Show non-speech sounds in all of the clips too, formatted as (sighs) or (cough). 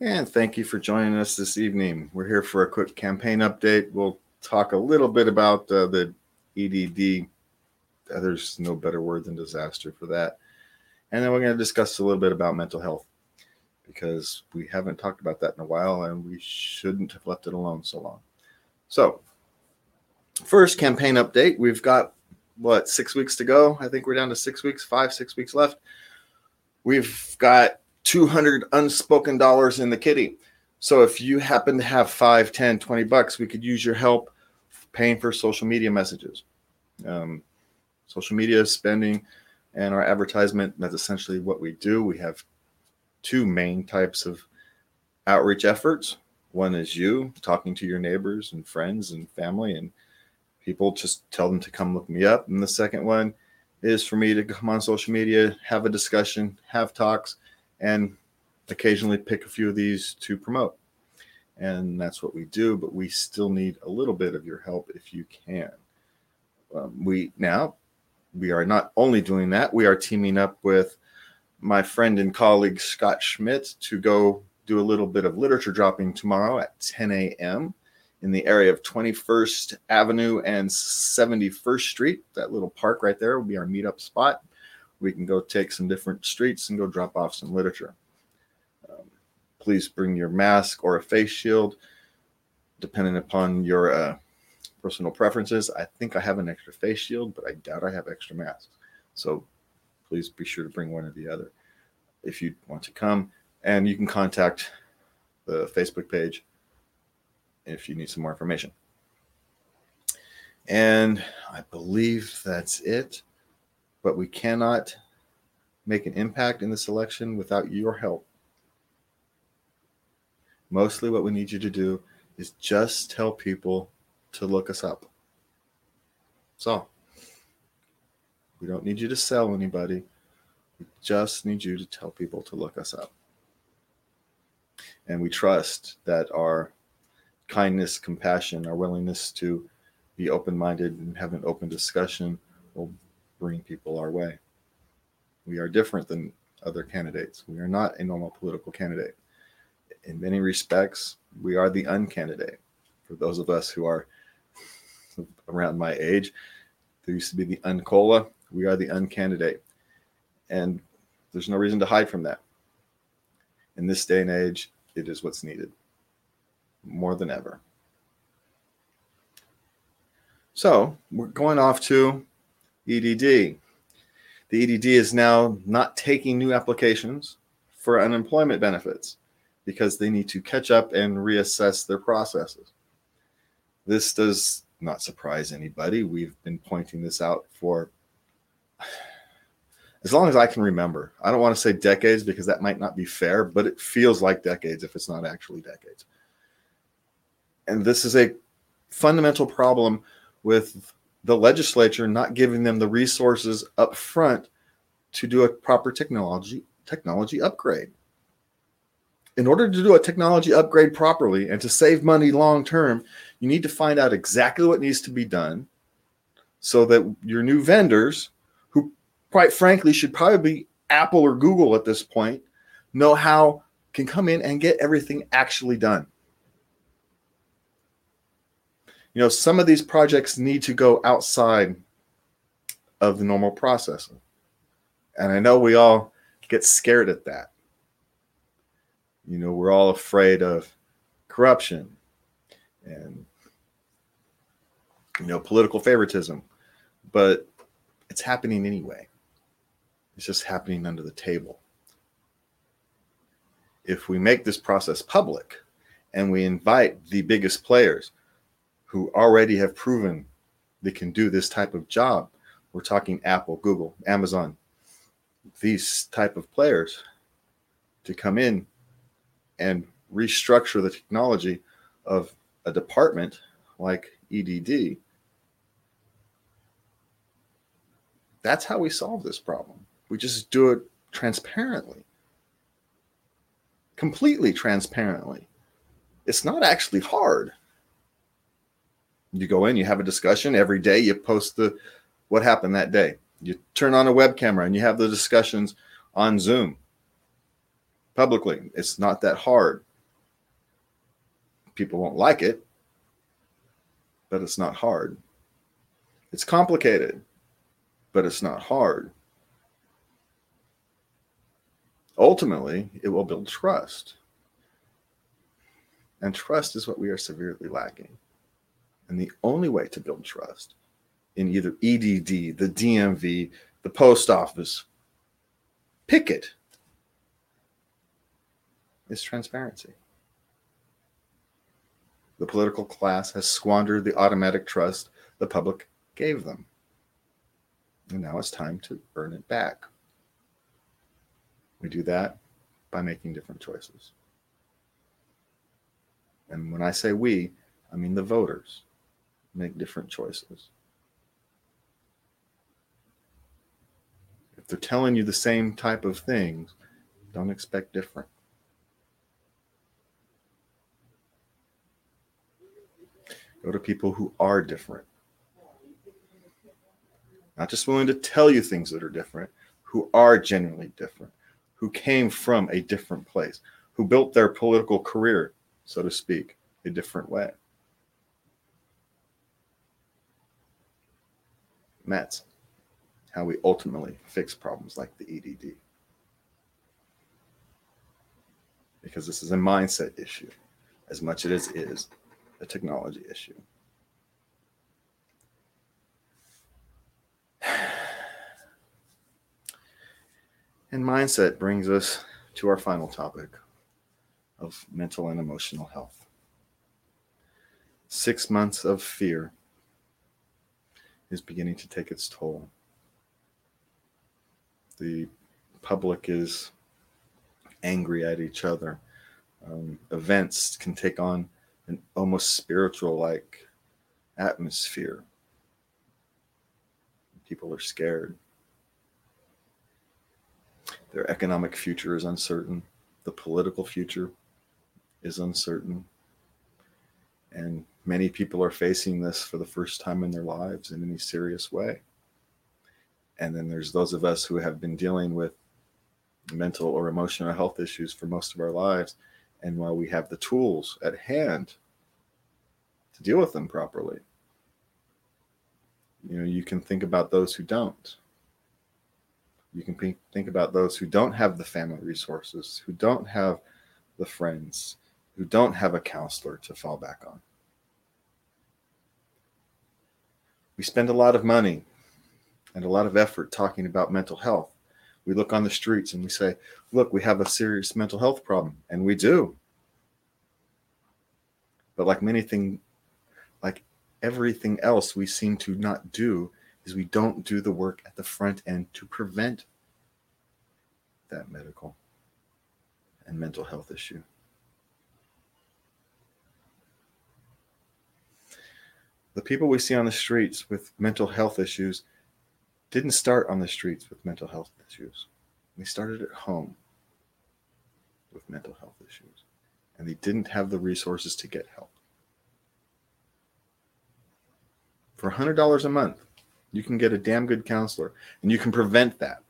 And thank you for joining us this evening. We're here for a quick campaign update. We'll talk a little bit about uh, the EDD. Uh, there's no better word than disaster for that. And then we're going to discuss a little bit about mental health because we haven't talked about that in a while and we shouldn't have left it alone so long. So, first campaign update. We've got what, six weeks to go? I think we're down to six weeks, five, six weeks left. We've got 200 unspoken dollars in the kitty. So if you happen to have 5, 10, 20 bucks, we could use your help paying for social media messages. Um, social media spending and our advertisement, that's essentially what we do. We have two main types of outreach efforts. One is you talking to your neighbors and friends and family and people, just tell them to come look me up. And the second one is for me to come on social media, have a discussion, have talks, and occasionally pick a few of these to promote. And that's what we do, but we still need a little bit of your help if you can. Um, we now we are not only doing that, we are teaming up with my friend and colleague Scott Schmidt to go do a little bit of literature dropping tomorrow at 10 a.m. in the area of 21st Avenue and 71st Street. That little park right there will be our meetup spot we can go take some different streets and go drop off some literature. Um, please bring your mask or a face shield, depending upon your uh, personal preferences. I think I have an extra face shield, but I doubt I have extra masks. So please be sure to bring one or the other if you want to come. And you can contact the Facebook page if you need some more information. And I believe that's it but we cannot make an impact in this election without your help. Mostly, what we need you to do is just tell people to look us up. So, we don't need you to sell anybody. We just need you to tell people to look us up. And we trust that our kindness, compassion, our willingness to be open minded and have an open discussion bring people our way. We are different than other candidates. We are not a normal political candidate. In many respects, we are the uncandidate. For those of us who are around my age, there used to be the uncola. We are the uncandidate. And there's no reason to hide from that. In this day and age, it is what's needed more than ever. So we're going off to EDD. The EDD is now not taking new applications for unemployment benefits because they need to catch up and reassess their processes. This does not surprise anybody. We've been pointing this out for (sighs) as long as I can remember. I don't want to say decades because that might not be fair, but it feels like decades if it's not actually decades. And this is a fundamental problem with the legislature not giving them the resources up front to do a proper technology technology upgrade. In order to do a technology upgrade properly and to save money long term, you need to find out exactly what needs to be done so that your new vendors, who quite frankly should probably be Apple or Google at this point, know how can come in and get everything actually done you know some of these projects need to go outside of the normal process. And i know we all get scared at that. You know we're all afraid of corruption and you know political favoritism but it's happening anyway. It's just happening under the table. If we make this process public and we invite the biggest players who already have proven they can do this type of job. We're talking Apple, Google, Amazon, these type of players to come in and restructure the technology of a department like EDD. That's how we solve this problem. We just do it transparently, completely transparently. It's not actually hard you go in, you have a discussion every day, you post the what happened that day. You turn on a web camera and you have the discussions on Zoom publicly. It's not that hard. People won't like it, but it's not hard. It's complicated, but it's not hard. Ultimately, it will build trust. And trust is what we are severely lacking. And the only way to build trust in either EDD, the DMV, the post office, pick it, is transparency. The political class has squandered the automatic trust the public gave them. And now it's time to earn it back. We do that by making different choices. And when I say we, I mean the voters make different choices. If they're telling you the same type of things, don't expect different. Go to people who are different. Not just willing to tell you things that are different, who are genuinely different, who came from a different place, who built their political career, so to speak, a different way. That's how we ultimately fix problems like the EDD. Because this is a mindset issue as much as it is a technology issue. (sighs) And mindset brings us to our final topic of mental and emotional health. Six months of fear is beginning to take its toll. The public is angry at each other. Um, events can take on an almost spiritual like atmosphere. People are scared. Their economic future is uncertain. The political future is uncertain. And many people are facing this for the first time in their lives in any serious way. And then there's those of us who have been dealing with mental or emotional health issues for most of our lives and while we have the tools at hand to deal with them properly, you know, you can think about those who don't. You can think about those who don't have the family resources, who don't have the friends, who don't have a counselor to fall back on. We spend a lot of money and a lot of effort talking about mental health we look on the streets and we say, look, we have a serious mental health problem. And we do. But like many things, like everything else we seem to not do, is we don't do the work at the front end to prevent that medical and mental health issue. The people we see on the streets with mental health issues didn't start on the streets with mental health issues. They started at home with mental health issues, and they didn't have the resources to get help. For $100 a month, you can get a damn good counselor, and you can prevent that.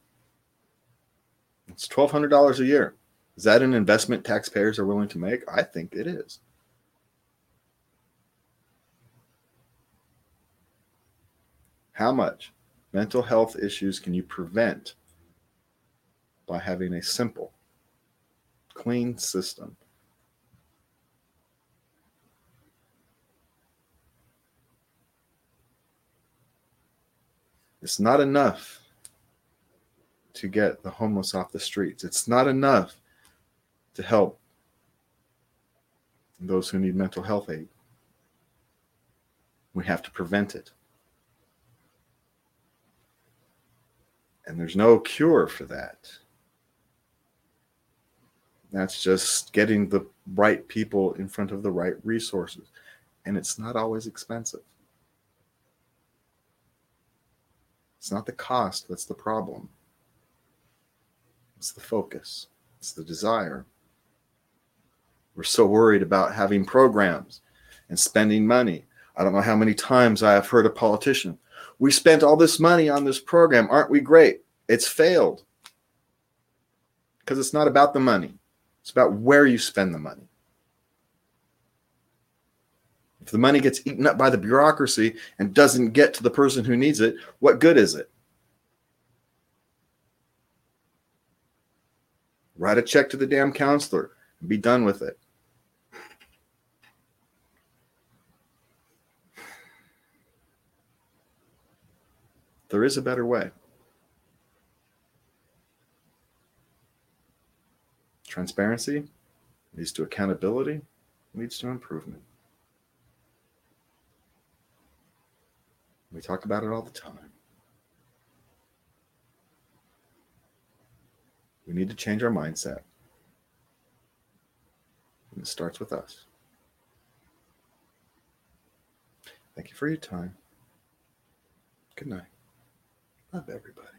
It's $1,200 a year. Is that an investment taxpayers are willing to make? I think it is. How much? Mental health issues can you prevent by having a simple, clean system? It's not enough to get the homeless off the streets. It's not enough to help those who need mental health aid. We have to prevent it. And there's no cure for that. That's just getting the right people in front of the right resources. And it's not always expensive. It's not the cost that's the problem, it's the focus, it's the desire. We're so worried about having programs and spending money. I don't know how many times I have heard a politician we spent all this money on this program. Aren't we great? It's failed because it's not about the money, it's about where you spend the money. If the money gets eaten up by the bureaucracy and doesn't get to the person who needs it, what good is it? Write a check to the damn counselor and be done with it. There is a better way. Transparency leads to accountability, leads to improvement. We talk about it all the time. We need to change our mindset. And it starts with us. Thank you for your time. Good night. Love everybody.